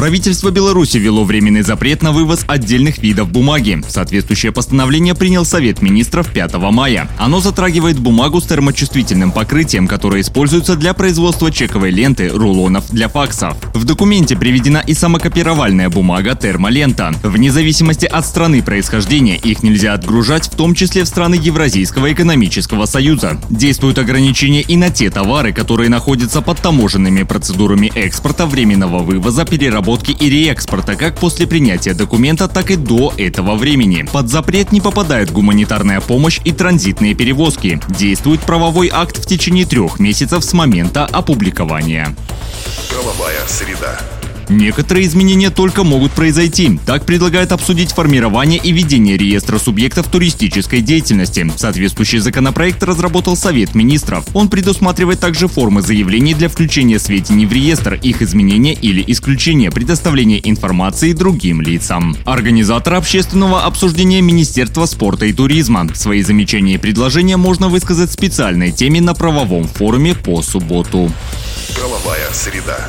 Правительство Беларуси ввело временный запрет на вывоз отдельных видов бумаги. Соответствующее постановление принял Совет министров 5 мая. Оно затрагивает бумагу с термочувствительным покрытием, которое используется для производства чековой ленты, рулонов для факсов. В документе приведена и самокопировальная бумага термолента. Вне зависимости от страны происхождения их нельзя отгружать, в том числе в страны Евразийского экономического союза. Действуют ограничения и на те товары, которые находятся под таможенными процедурами экспорта, временного вывоза, переработки переработки и реэкспорта как после принятия документа, так и до этого времени. Под запрет не попадает гуманитарная помощь и транзитные перевозки. Действует правовой акт в течение трех месяцев с момента опубликования. Правовая среда. Некоторые изменения только могут произойти. Так предлагает обсудить формирование и ведение реестра субъектов туристической деятельности. Соответствующий законопроект разработал Совет министров. Он предусматривает также формы заявлений для включения сведений в реестр, их изменения или исключения, предоставления информации другим лицам. Организатор общественного обсуждения Министерства спорта и туризма. Свои замечания и предложения можно высказать в специальной теме на правовом форуме по субботу. Правовая среда.